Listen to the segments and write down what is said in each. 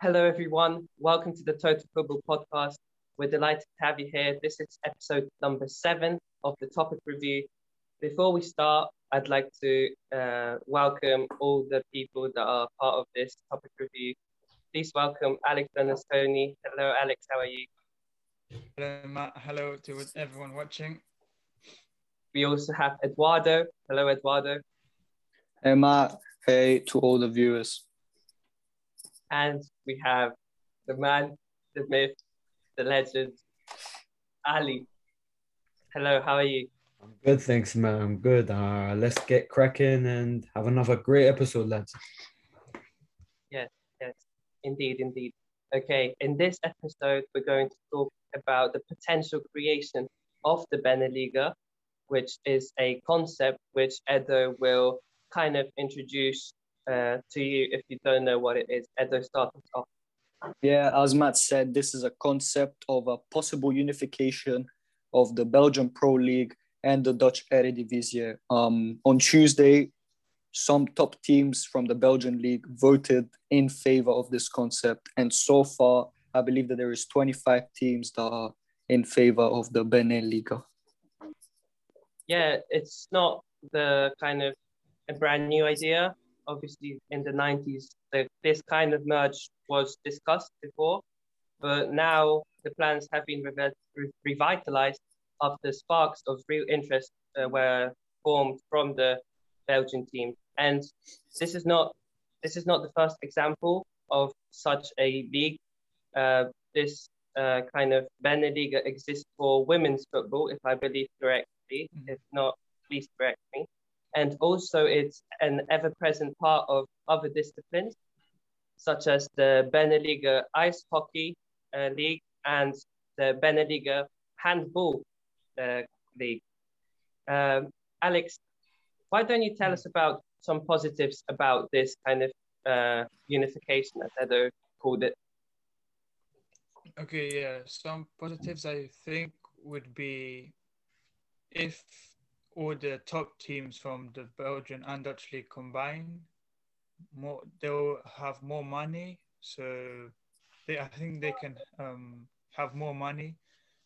Hello, everyone. Welcome to the Total Football Podcast. We're delighted to have you here. This is episode number seven of the topic review. Before we start, I'd like to uh, welcome all the people that are part of this topic review. Please welcome Alex Donastoni. Hello, Alex. How are you? Hello, Matt. Hello to everyone watching. We also have Eduardo. Hello, Eduardo. Hey, Matt. Hey to all the viewers. And we have the man, the myth, the legend, Ali. Hello, how are you? I'm good, thanks, man. I'm good. Uh, let's get cracking and have another great episode, lads. Yes, yes, indeed, indeed. Okay, in this episode, we're going to talk about the potential creation of the Beneliga, which is a concept which Edo will kind of introduce uh, to you if you don't know what it is. Edo, start us off. Yeah, as Matt said, this is a concept of a possible unification of the Belgian Pro League and the Dutch Eredivisie. Um, on Tuesday, some top teams from the Belgian league voted in favor of this concept, and so far, I believe that there is 25 teams that are in favor of the Beneliga. Yeah, it's not the kind of a brand new idea. Obviously, in the 90s, the, this kind of merge was discussed before, but now the plans have been re- revitalized after sparks of real interest uh, were formed from the Belgian team. And this is not this is not the first example of such a league. Uh, this uh, kind of Beneliga exists for women's football, if I believe correctly. Mm-hmm. If not, please correct me and also it's an ever-present part of other disciplines, such as the Beneliga Ice Hockey uh, League and the Beneliga Handball uh, League. Um, Alex, why don't you tell us about some positives about this kind of uh, unification, as Edo called it? Okay, yeah. Some positives I think would be if all the top teams from the Belgian and Dutch league combine, more they'll have more money. So they, I think they can um, have more money.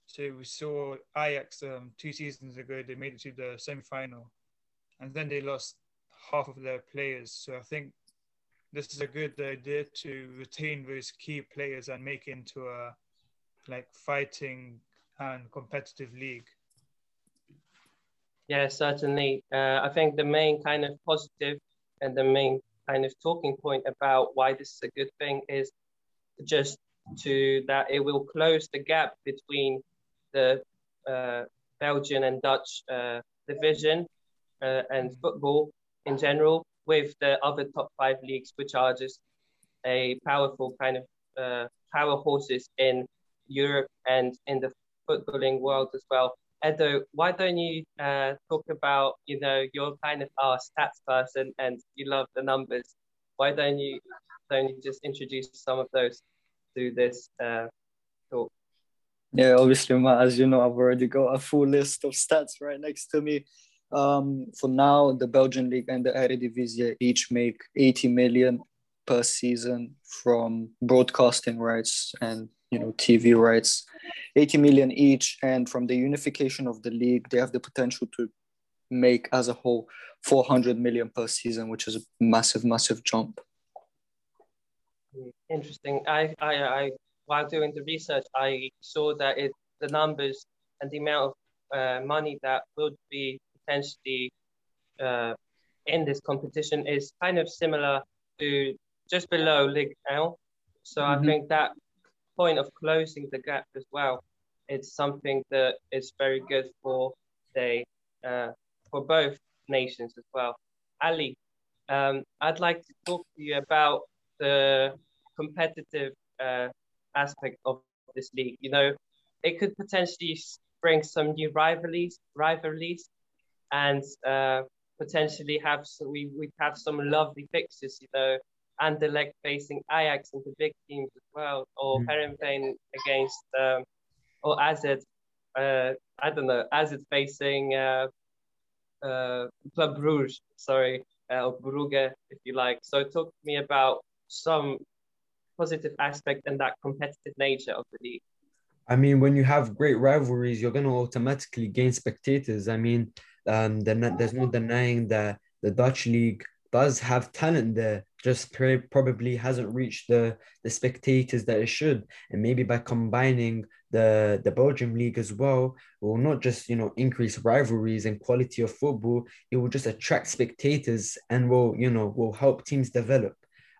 So we saw Ajax um, two seasons ago. They made it to the semi-final, and then they lost half of their players. So I think this is a good idea to retain those key players and make into a like fighting and competitive league. Yeah, certainly. Uh, I think the main kind of positive and the main kind of talking point about why this is a good thing is just to that it will close the gap between the uh, Belgian and Dutch uh, division uh, and football in general with the other top five leagues, which are just a powerful kind of uh, power horses in Europe and in the footballing world as well. Edo, why don't you uh, talk about, you know, you're kind of our stats person and you love the numbers. Why don't you don't you just introduce some of those to this uh, talk? Yeah, obviously, as you know, I've already got a full list of stats right next to me. Um, for now, the Belgian league and the Eredivisie each make 80 million per season from broadcasting rights and you know TV rights, 80 million each, and from the unification of the league, they have the potential to make as a whole 400 million per season, which is a massive, massive jump. Interesting. I, I, I while doing the research, I saw that it the numbers and the amount of uh, money that would be potentially uh, in this competition is kind of similar to just below League 1. So mm-hmm. I think that point of closing the gap as well, it's something that is very good for the uh, for both nations as well. Ali, um, I'd like to talk to you about the competitive uh, aspect of this league. You know, it could potentially bring some new rivalries, rivalries, and uh, potentially have so we we have some lovely fixtures. You know, Anderlecht facing Ajax and the big teams as well, or mm. Heerenveen against um, or AZ. Uh, I don't know, AZ facing uh, uh, Club Bruges, sorry, uh, or Brugge, if you like. So talk to me about some positive aspect and that competitive nature of the league. I mean, when you have great rivalries, you're going to automatically gain spectators. I mean, um, there's no denying that the Dutch league does have talent there, just probably hasn't reached the the spectators that it should. And maybe by combining the the Belgium league as well, will not just you know increase rivalries and quality of football. It will just attract spectators and will you know will help teams develop.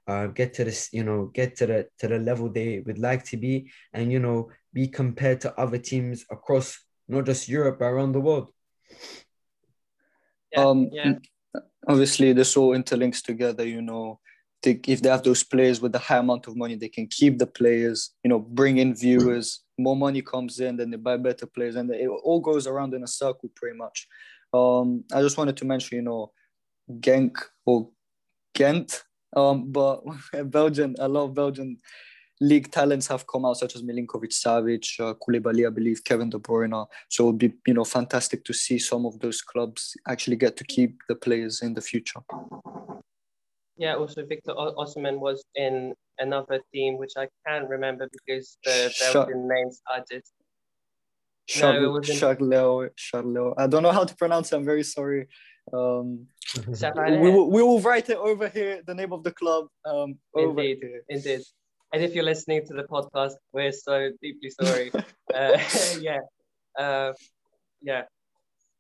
Uh, get to this, you know, get to the to the level they would like to be, and you know, be compared to other teams across not just Europe but around the world. Yeah, um, yeah obviously this all interlinks together you know they, if they have those players with a high amount of money they can keep the players you know bring in viewers more money comes in then they buy better players and it all goes around in a circle pretty much. Um i just wanted to mention you know genk or ghent um but belgian lot of belgian league talents have come out, such as Milinkovic Savic, uh, Koulibaly, I believe, Kevin De Bruyne. So it would be, you know, fantastic to see some of those clubs actually get to keep the players in the future. Yeah, also Victor Osimhen was in another team, which I can't remember because the Belgian names are just. Charleo, Charleo. I don't know how to pronounce it. I'm very sorry. Um, we, will, we will write it over here, the name of the club. Um, indeed, here. indeed. And if you're listening to the podcast, we're so deeply sorry. uh, yeah. Uh, yeah.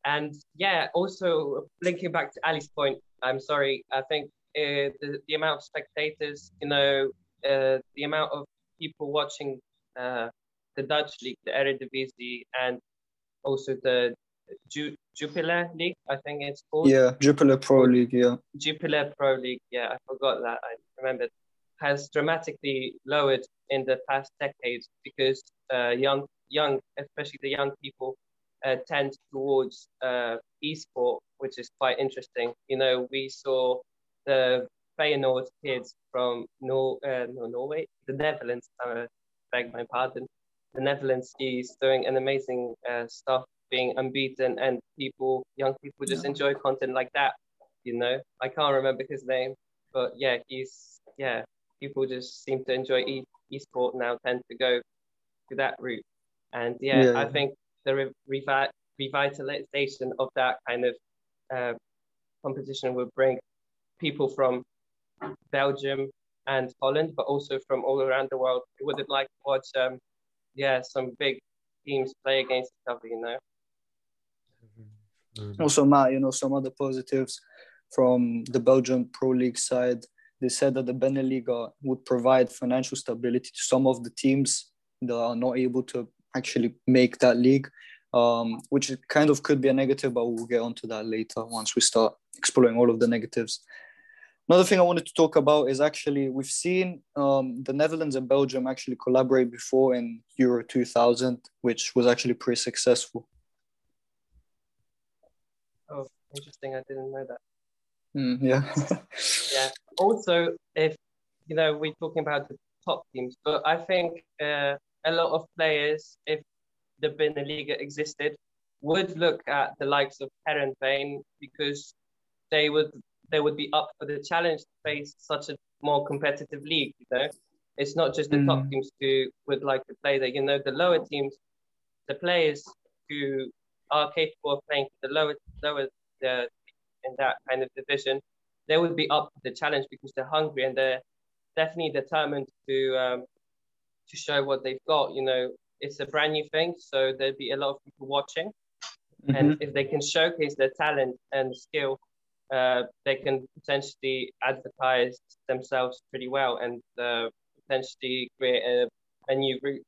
And yeah, also linking back to Ali's point, I'm sorry, I think uh, the, the amount of spectators, you know, uh, the amount of people watching uh, the Dutch league, the Eredivisie, and also the Ju- Jupiler League, I think it's called. Yeah, Jupiler Pro League, yeah. Jupiler Pro League, yeah, I forgot that. I remembered has dramatically lowered in the past decades because uh, young, young, especially the young people, uh, tend towards uh, esport, which is quite interesting. You know, we saw the Feyenoord kids from Nor- uh, no, Norway, the Netherlands. I beg my pardon. The Netherlands is doing an amazing uh, stuff, being unbeaten, and people, young people, just enjoy content like that. You know, I can't remember his name, but yeah, he's yeah, people just seem to enjoy e- esport now tend to go to that route. And yeah, yeah. I think the re- revitalization of that kind of uh, competition will bring people from Belgium and Holland, but also from all around the world who would like to watch, um, yeah, some big teams play against each other, you know. Mm-hmm. Also, Matt, you know, some other positives from the Belgian Pro League side they said that the Beneliga would provide financial stability to some of the teams that are not able to actually make that league, um, which kind of could be a negative, but we'll get onto that later once we start exploring all of the negatives. Another thing I wanted to talk about is actually we've seen um, the Netherlands and Belgium actually collaborate before in Euro 2000, which was actually pretty successful. Oh, interesting! I didn't know that. Mm, yeah. yeah. Also, if you know, we're talking about the top teams, but I think uh, a lot of players, if the Beneliga existed, would look at the likes of Heerenveen because they would they would be up for the challenge to face such a more competitive league. You know, it's not just the mm. top teams who would like to play there. You know, the lower teams, the players who are capable of playing for the lower lower the in that kind of division, they would be up for the challenge because they're hungry and they're definitely determined to um, to show what they've got. You know, it's a brand new thing, so there'd be a lot of people watching, mm-hmm. and if they can showcase their talent and skill, uh, they can potentially advertise themselves pretty well and uh, potentially create a, a new route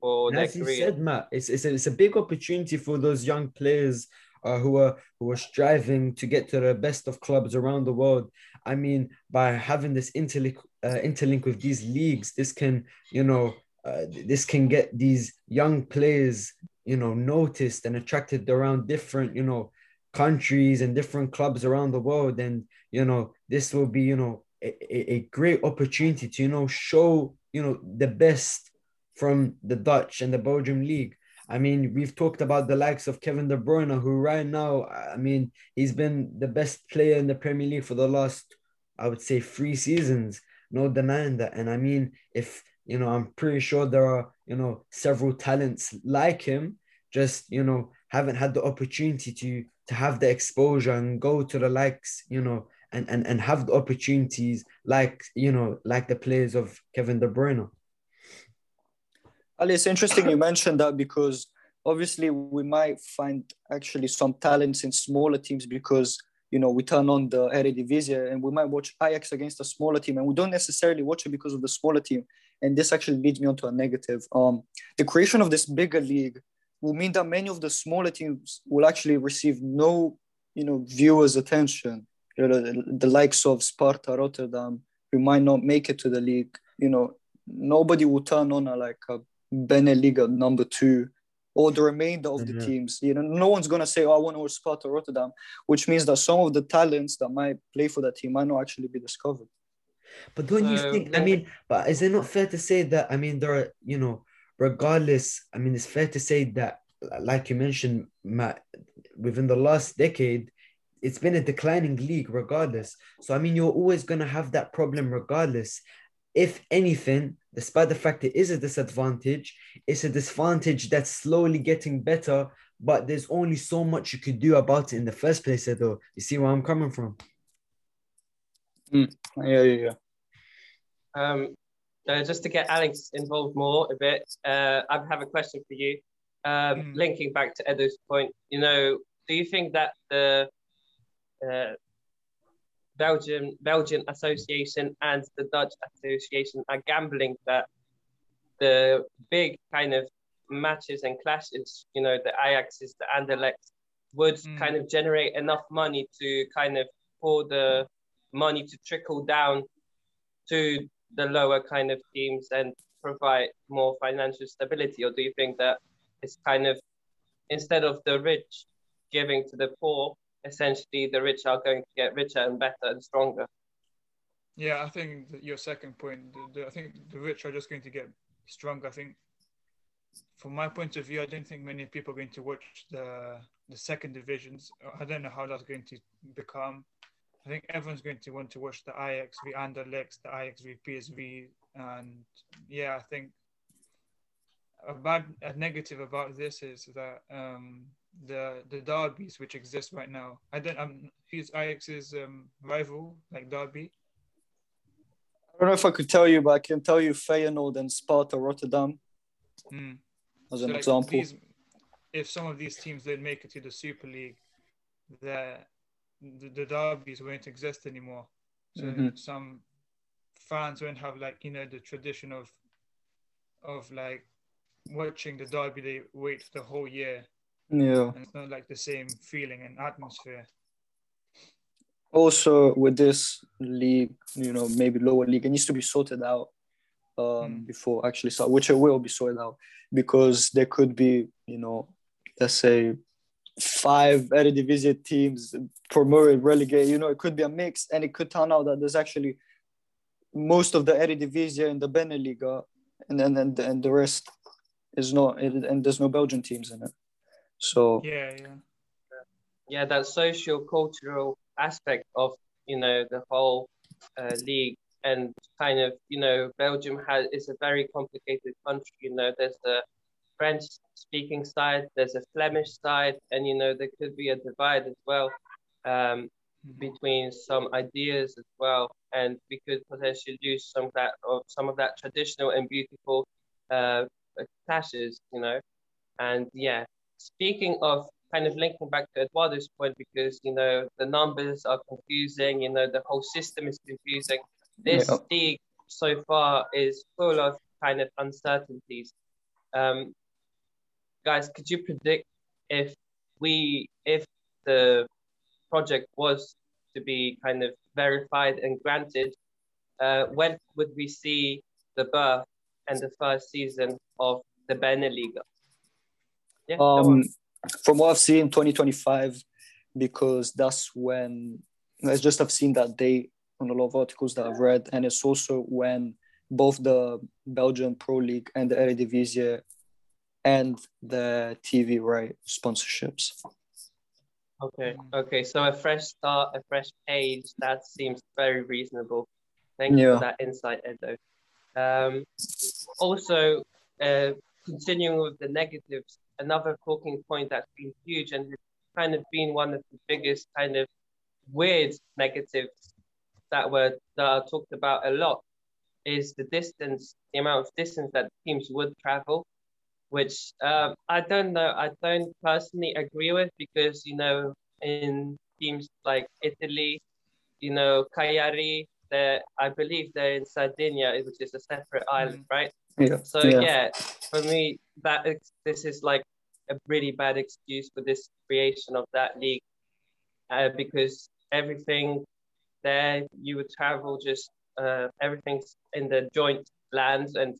for and their as career. said, Matt, it's, it's, a, it's a big opportunity for those young players uh, who are who are striving to get to the best of clubs around the world. I mean, by having this interlink uh, interlink with these leagues, this can you know uh, this can get these young players you know noticed and attracted around different you know countries and different clubs around the world, and you know this will be you know a, a great opportunity to you know show you know the best from the Dutch and the Belgium league I mean, we've talked about the likes of Kevin De Bruyne, who right now, I mean, he's been the best player in the Premier League for the last, I would say, three seasons. no denying that. And I mean, if you know, I'm pretty sure there are you know several talents like him, just you know haven't had the opportunity to to have the exposure and go to the likes, you know, and and and have the opportunities like you know like the players of Kevin De Bruyne. Ali, it's interesting you mentioned that because obviously we might find actually some talents in smaller teams because you know we turn on the Eredivisie and we might watch Ajax against a smaller team and we don't necessarily watch it because of the smaller team. And this actually leads me on to a negative. Um the creation of this bigger league will mean that many of the smaller teams will actually receive no you know viewers attention. You know the, the likes of Sparta Rotterdam who might not make it to the league. You know nobody will turn on a like a Beneliga number two or the remainder of the mm-hmm. teams. You know, no one's gonna say, "Oh, I want to watch Sparta Rotterdam," which means that some of the talents that might play for that team might not actually be discovered. But don't you think? I mean, but is it not fair to say that? I mean, there are, you know, regardless. I mean, it's fair to say that, like you mentioned, Matt, within the last decade, it's been a declining league, regardless. So I mean, you're always gonna have that problem, regardless. If anything, despite the fact it is a disadvantage, it's a disadvantage that's slowly getting better, but there's only so much you could do about it in the first place, though. You see where I'm coming from? Mm. Yeah, yeah, yeah. Um, uh, just to get Alex involved more a bit, uh, I have a question for you. Um, mm. Linking back to Edo's point, you know, do you think that the uh, Belgian Belgian Association and the Dutch Association are gambling that the big kind of matches and clashes, you know, the Ajaxes, the Anderlecht, would mm. kind of generate enough money to kind of pour the money to trickle down to the lower kind of teams and provide more financial stability? Or do you think that it's kind of instead of the rich giving to the poor, essentially the rich are going to get richer and better and stronger. Yeah, I think your second point, the, the, I think the rich are just going to get stronger. I think, from my point of view, I don't think many people are going to watch the the second divisions. I don't know how that's going to become. I think everyone's going to want to watch the Ajax v Anderlecht, the Ajax v PSV, and yeah, I think a bad a negative about this is that um, the the derbies which exist right now. I don't. I'm he's Ajax's um, rival, like Derby. I don't know if I could tell you, but I can tell you Feyenoord and Sparta Rotterdam mm. as so an like example. These, if some of these teams didn't make it to the Super League, the the, the derbies won't exist anymore. So mm-hmm. some fans won't have like you know the tradition of of like watching the derby. They wait for the whole year yeah. And it's not like the same feeling and atmosphere. Also, with this league, you know, maybe lower league, it needs to be sorted out um, mm. before actually start, which it will be sorted out because there could be, you know, let's say five Eredivisie teams promoted, relegated. You know, it could be a mix, and it could turn out that there's actually most of the Eredivisie in the Beneliga, and then and, and the rest is not, and there's no Belgian teams in it. So yeah, yeah, yeah. That social cultural aspect of you know the whole uh, league and kind of you know Belgium has is a very complicated country. You know, there's the French speaking side, there's a Flemish side, and you know there could be a divide as well um, mm-hmm. between some ideas as well, and we could potentially lose some of that of some of that traditional and beautiful uh, clashes. You know, and yeah, speaking of kind of linking back to Eduardo's point, because you know the numbers are confusing, you know the whole system is confusing. This yeah. league so far is full of kind of uncertainties. Um, guys, could you predict if we if the project was to be kind of verified and granted, uh, when would we see the birth and the first season of the Beneliga? Yeah, um, from what I've seen, 2025, because that's when I just I've seen that date on a lot of articles that I've read, and it's also when both the Belgian Pro League and the Eredivisie and the TV right sponsorships. Okay, okay. So a fresh start, a fresh page. That seems very reasonable. Thank you for that insight, Edo. Um, also, uh, continuing with the negatives, another talking point that's been huge and it's kind of been one of the biggest kind of weird negatives that were that are talked about a lot is the distance, the amount of distance that teams would travel, which um, I don't know, I don't personally agree with because you know in teams like Italy, you know Cagliari, they I believe they're in Sardinia, which is a separate island, right? Yeah. So yeah. yeah. for me, that this is like a really bad excuse for this creation of that league, uh, because everything there you would travel just uh, everything's in the joint lands, and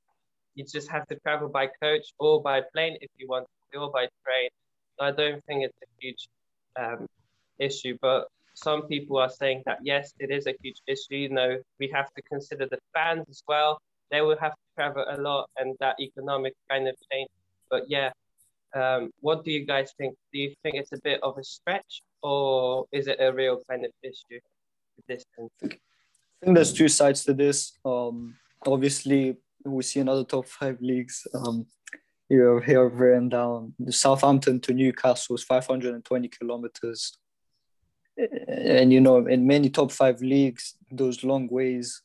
you just have to travel by coach or by plane if you want to, or by train. So I don't think it's a huge um, issue, but some people are saying that yes, it is a huge issue. You know, we have to consider the fans as well. They will have to travel a lot, and that economic kind of change. But yeah, um, what do you guys think? Do you think it's a bit of a stretch, or is it a real kind of issue? I think there's two sides to this. Um, obviously, we see another top five leagues. Um, you have here written down the Southampton to Newcastle is 520 kilometers. And you know, in many top five leagues, those long ways,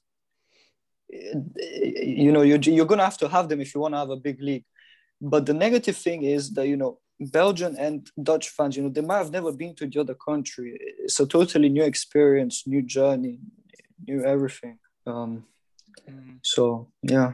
you know, you're, you're going to have to have them if you want to have a big league. But the negative thing is that, you know, Belgian and Dutch fans, you know, they might have never been to the other country. It's a totally new experience, new journey, new everything. Um, so yeah,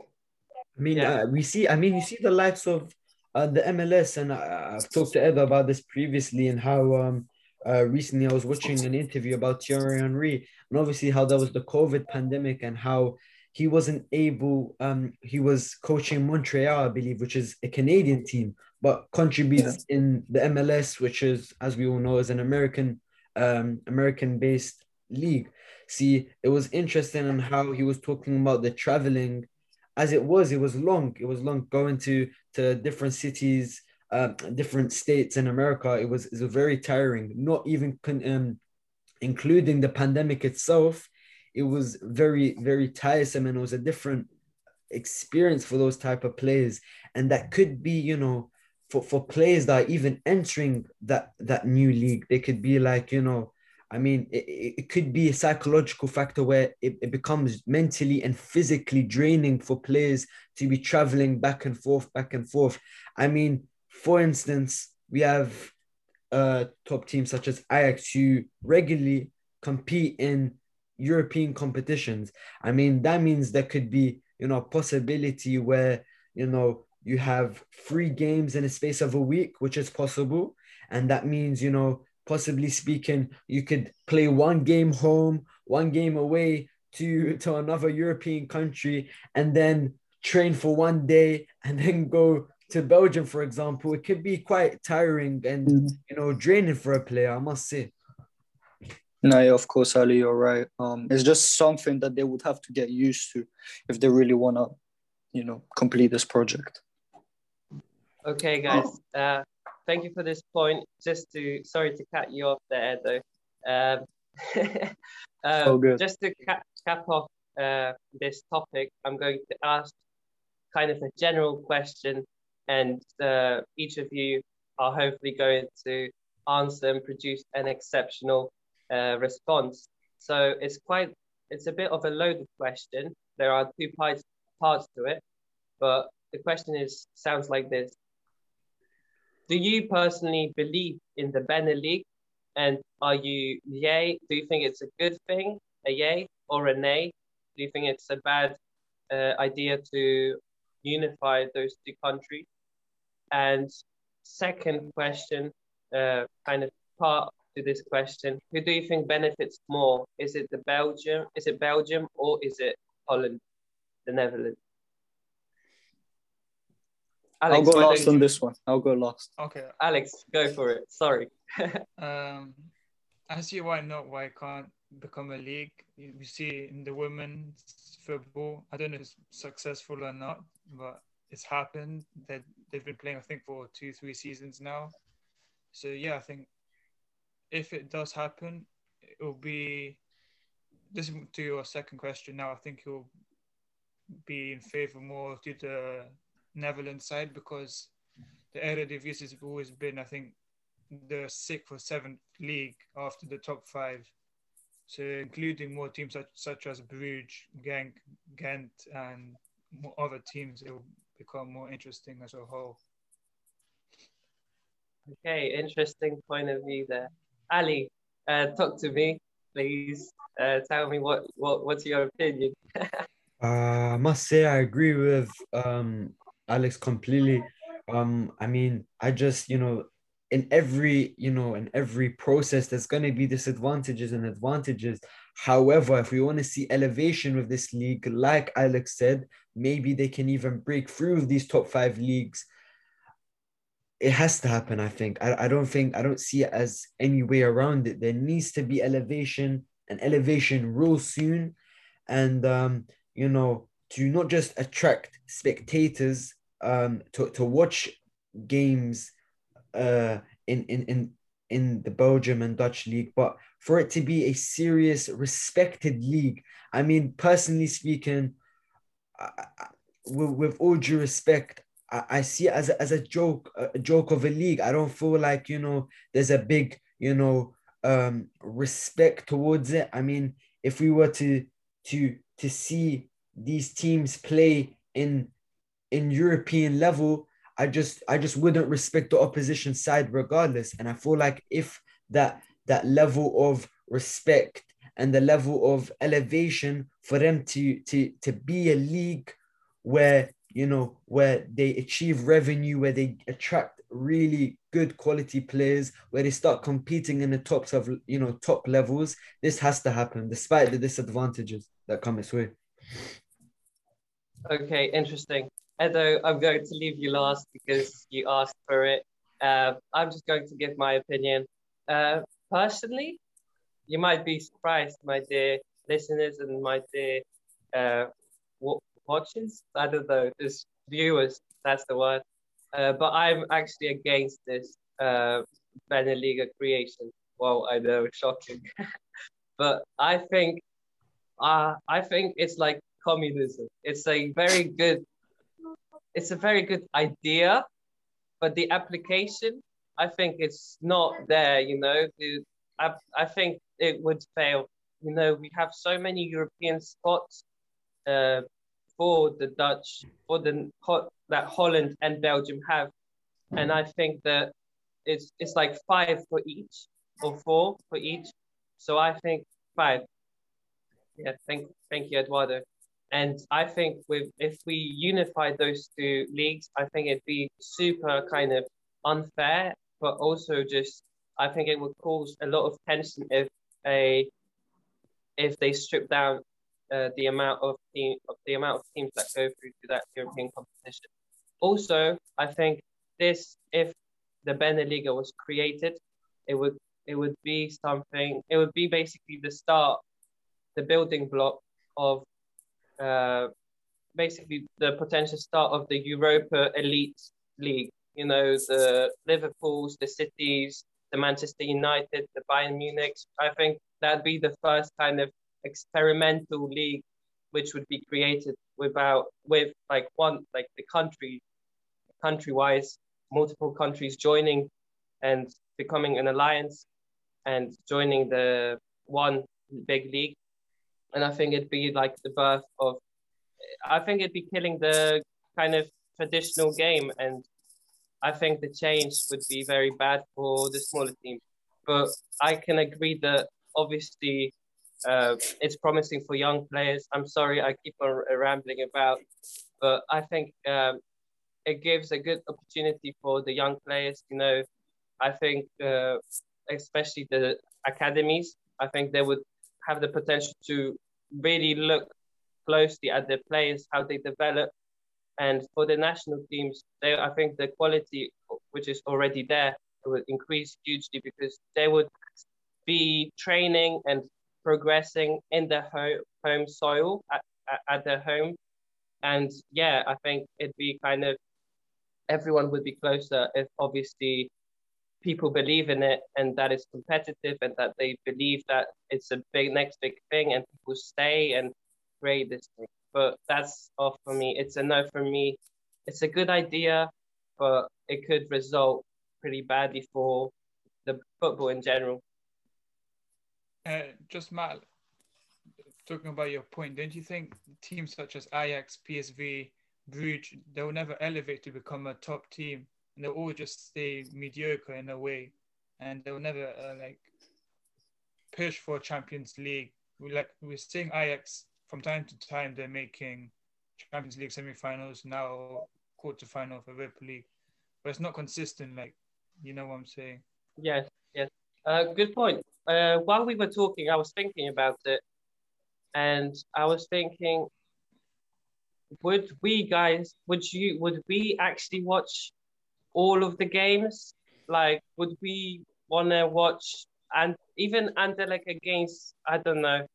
I mean, uh, we see. I mean, you see the likes of uh, the MLS, and I, I've talked to Ed about this previously, and how um, uh, recently I was watching an interview about Thierry Henry, and obviously how that was the COVID pandemic, and how he wasn't able. Um, he was coaching Montreal, I believe, which is a Canadian team, but contributes in the MLS, which is, as we all know, is an American, um, American-based league. See, it was interesting on how he was talking about the traveling as it was, it was long. It was long going to to different cities, um, different states in America. It was it was very tiring. Not even con- um, including the pandemic itself, it was very very tiresome, and it was a different experience for those type of players. And that could be, you know, for for players that are even entering that that new league, they could be like, you know. I mean, it, it could be a psychological factor where it, it becomes mentally and physically draining for players to be traveling back and forth, back and forth. I mean, for instance, we have uh, top teams such as Ajax who regularly compete in European competitions. I mean, that means there could be, you know, possibility where, you know, you have three games in a space of a week, which is possible. And that means, you know, possibly speaking, you could play one game home, one game away to, to another European country, and then train for one day and then go to Belgium, for example. It could be quite tiring and Mhm. you know draining for a player, I must say. no, yeah, of course, Ali, you're right. Um, it's just something that they would have to get used to if they really want to, you know, complete this project. Okay, guys. Uh, thank you for this point. Just to sorry to cut you off there, though. Um, uh, Oh, good. Just to cap, cap off uh, this topic, I'm going to ask kind of a general question, and uh, each of you are hopefully going to answer and produce an exceptional uh, response. So it's quite, it's a bit of a loaded question. There are two parts parts to it, but the question is sounds like this: Do you personally believe in the Benner League, and are you yay? Do you think it's a good thing, a yay, or a nay? Do you think it's a bad uh, idea to unify those two countries? And second question, uh, kind of part to this question, who do you think benefits more? Is it the Belgium? Is it Belgium or is it Holland, the Netherlands? I'll go why don't last on this one. I'll go last. Okay. Alex, go for it. Sorry. Um, I see why not. Why can't become a league? You you see in the women's football. I don't know if it's successful or not, but it's happened. That they've been playing, I think, for two, three seasons now. So yeah, I think if it does happen, it will be this to your second question now, I think he'll be in favour more to the Netherlands side because the Eredivisie has always been, I think, the sixth or seventh league after the top five. So including more teams such, such as Bruges, Genk, Ghent, and other teams, it will become more interesting as a whole. Okay, interesting point of view there. Ali, uh, talk to me, please. Uh, tell me what, what what's your opinion? uh, I must say I agree with um, Alex completely. Um, I mean, I just you know, in every you know, in every process, there's going to be disadvantages and advantages. However, if we want to see elevation with this league, like Alex said, maybe they can even break through these top five leagues. It has to happen i think. I, I don't think i don't see it as any way around it. There needs to be elevation and elevation real soon. And um you know to not just attract spectators um to, to watch games uh in in in in the Belgium and Dutch league, but for it to be a serious, respected league. I mean, personally speaking, With, with all due respect, I, I see it as a, as a joke, a joke of a league. I don't feel like you know there's a big you know um, respect towards it. I mean, if we were to to to see these teams play in in European level, I just I just wouldn't respect the opposition side regardless. And I feel like if that that level of respect and the level of elevation for them to to to be a league where you know, where they achieve revenue, where they attract really good quality players, where they start competing in the tops of, you know, top levels. This has to happen despite the disadvantages that come its way. Okay, interesting. Edo, I'm going to leave you last because you asked for it. Uh, I'm just going to give my opinion. Uh, personally, you might be surprised, my dear listeners and my dear uh, watches. I don't know, just viewers. That's the word. Uh, but I'm actually against this uh, Beneliga creation. Well, I know, shocking, but I think, uh, I think it's like communism. It's a very good, it's a very good idea, but the application, I think it's not there. You know, I, I think it would fail. You know, we have so many European spots. Uh, for the Dutch, for the that Holland and Belgium have, and I think that it's it's like five for each or four for each. So I think five. Yeah, thank thank you, Eduardo. And I think with if we unify those two leagues, I think it'd be super kind of unfair, but also just I think it would cause a lot of tension if a if they strip down uh, the amount of team, the amount of teams that go through to that European competition. Also, I think this, if the Beneliga was created, it would it would be something. It would be basically the start, the building block of, uh, basically the potential start of the Europa Elite League. You know, the Liverpool's, the cities, the Manchester United, the Bayern Munich. I think that'd be the first kind of experimental league which would be created without with like one like the country country wise multiple countries joining and becoming an alliance and joining the one big league and i think it'd be like the birth of i think it'd be killing the kind of traditional game and i think the change would be very bad for the smaller teams but i can agree that obviously uh, it's promising for young players. I'm sorry, I keep on rambling about, but I think um, it gives a good opportunity for the young players. You know, I think uh, especially the academies, I think they would have the potential to really look closely at the players, how they develop. And for the national teams, they, I think the quality, which is already there, would increase hugely because they would be training and progressing in their home, home soil at, at, at their home. And yeah, I think it'd be kind of everyone would be closer if obviously people believe in it and that it's competitive and that they believe that it's a big next big thing and people stay and create this thing. But that's all for me. It's a no for me. It's a good idea, but it could result pretty badly for the football in general. Uh, just Matt, talking about your point, don't you think teams such as Ajax, PSV, Bruges, they'll never elevate to become a top team, and they'll all just stay mediocre in a way, and they'll never uh, like push for Champions League. We like we're seeing Ajax from time to time they're making Champions League semi-finals now quarter-final for Europa League, but it's not consistent. Like you know what I'm saying? Yes, yes. Uh, good point. Uh, while we were talking, I was thinking about it, and I was thinking, would we guys, would you, would we actually watch all of the games? Like, would we want to watch and even Anderlecht against I don't know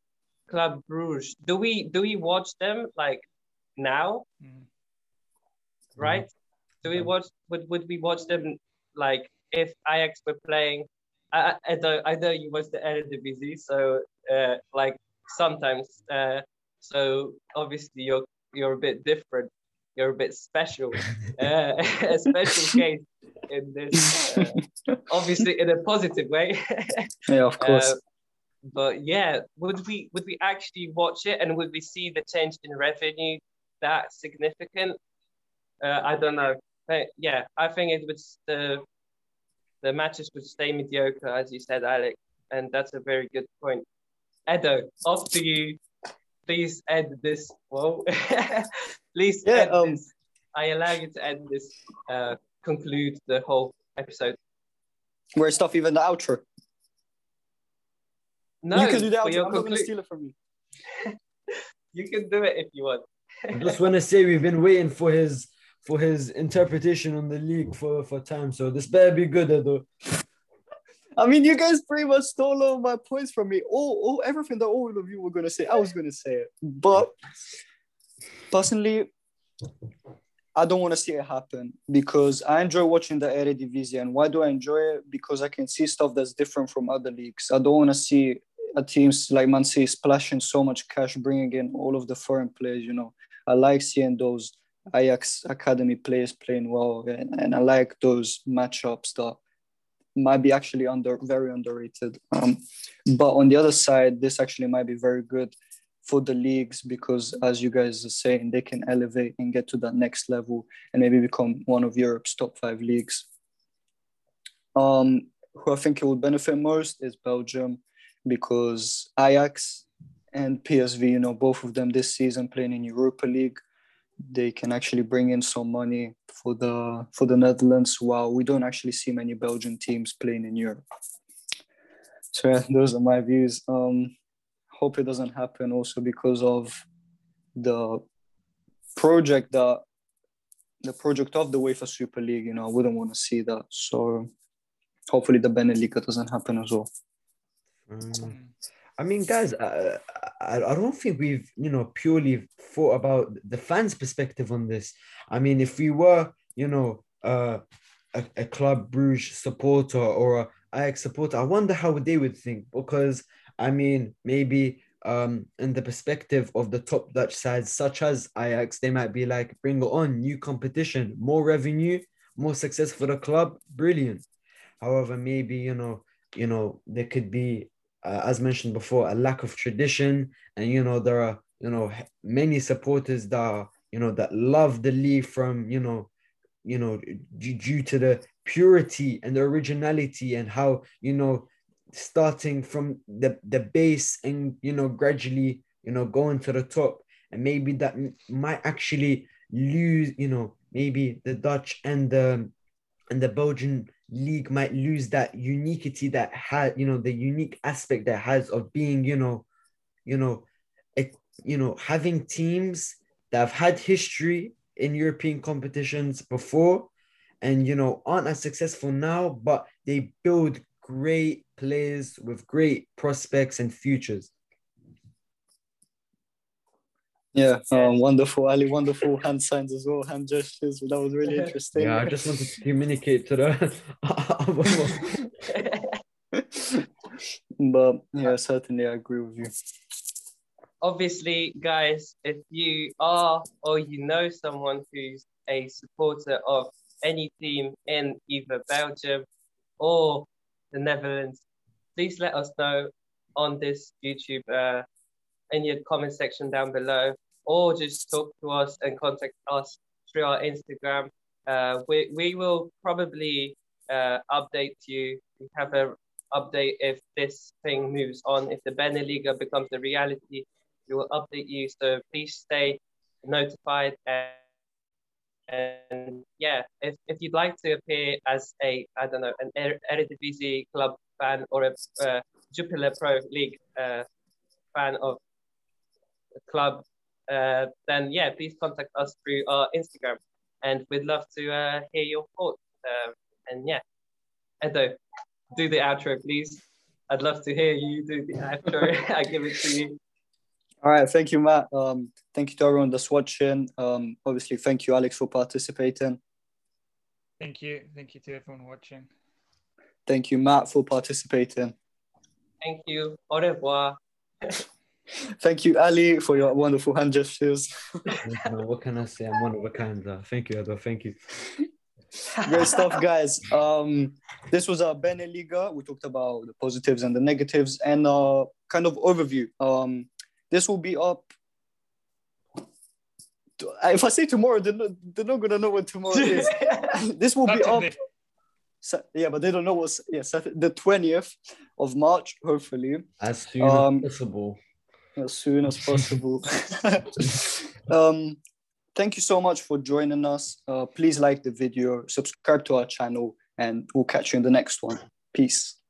Club Bruges? Do we do we watch them like now? Mm. Right? Do we watch? Would would we watch them like if Ajax were playing? I, I know I know you watch the Eredivisie, so uh, like sometimes. Uh, so obviously you're you're a bit different. You're a bit special, uh, a special case in this. Uh, obviously, in a positive way. yeah, of course. But yeah, would we would we actually watch it, and would we see the change in revenue that significant? Uh, I don't know. But yeah, I think it would the the matches would stay mediocre, as you said, Alec, and that's a very good point. Edo, off to you. Please end this. Whoa. Please yeah, end um, this. I allow you to end this. Uh, conclude the whole episode. Where's stuff even the outro? No, you can do that. I'm not gonna steal it from you. you can do it if you want. I just want to say we've been waiting for his for his interpretation on the league for for time, so this better be good, though. I mean, you guys pretty much stole all my points from me. All, all everything that all of you were gonna say, I was gonna say it. But personally, I don't want to see it happen because I enjoy watching the Eredivisie. And why do I enjoy it? Because I can see stuff that's different from other leagues. I don't want to see a teams like Man City splashing so much cash, bringing in all of the foreign players. You know, I like seeing those Ajax academy players playing well, and, and I like those matchups that might be actually under very underrated. Um, but on the other side, this actually might be very good for the leagues because, as you guys are saying, they can elevate and get to that next level and maybe become one of Europe's top five leagues. Um, who I think it would benefit most is Belgium because Ajax and PSV, you know, both of them this season playing in Europa League, they can actually bring in some money for the for the Netherlands. While we don't actually see many Belgian teams playing in Europe. So yeah, those are my views. Um, hope it doesn't happen also because of the project that the project of the UEFA Super League, you know, I wouldn't want to see that. So hopefully the Beneliga doesn't happen as well. Mm. I mean, guys, I, I, I don't think we've, you know, purely thought about the fans' perspective on this. I mean, if we were, you know, uh, a, a Club Bruges supporter or a Ajax supporter, I wonder how they would think because I mean, maybe um, in the perspective of the top Dutch sides, such as Ajax, they might be like, bring on, new competition, more revenue, more success for the club, brilliant. However, maybe you know, you know, there could be, uh, as mentioned before, a lack of tradition, and you know, there are you know many supporters that are, you know that love the league from you know, you know, due to the purity and the originality and how you know starting from the the base and you know gradually you know going to the top. And maybe that might actually lose you know maybe the dutch and the and the belgian league might lose that uniquity that had you know the unique aspect that has of being you know you know it, you know having teams that have had history in european competitions before and you know aren't as successful now but they build great players with great prospects and futures. Yeah, um, wonderful, Ali. Wonderful hand signs as well, hand gestures. That was really interesting. Yeah, I just wanted to communicate to the but yeah, certainly I agree with you. Obviously, guys, if you are or you know someone who's a supporter of any team in either Belgium or the Netherlands, please let us know on this YouTube uh, in your comment section down below, or just talk to us and contact us through our Instagram. Uh, we, we will probably uh, update you. We have a update if this thing moves on. If the BeNe Liga becomes a reality, we will update you. So please stay notified. And, and yeah, if, if you'd like to appear as a, I don't know, an Eredivisie club fan or a uh, Jupiler Pro League uh, fan of club, uh, then yeah, please contact us through our Instagram, and we'd love to uh, hear your thoughts. Um, and yeah, Edo, do the outro, please. I'd love to hear you do the outro. I give it to you. All right, thank you, Matt. Um, thank you to everyone that's watching. Um, obviously, thank you, Alex, for participating. Thank you. Thank you to everyone watching. Thank you, Matt, for participating. Thank you. Au revoir. Thank you, Ali, for your wonderful hand gestures. what can I say? I'm one of a kind. Uh, thank you, Edo. Thank you. Great stuff, guys. Um, this was our BeNe Liga. We talked about the positives and the negatives and uh, kind of overview. Um, this will be up. If I say tomorrow, they're not, they're not gonna know what tomorrow is. this will be up. Yeah, but they don't know what's yeah, the twentieth of March, hopefully. As soon um, as possible. As soon as possible. um, thank you so much for joining us. Uh, please like the video, subscribe to our channel, and we'll catch you in the next one. Peace.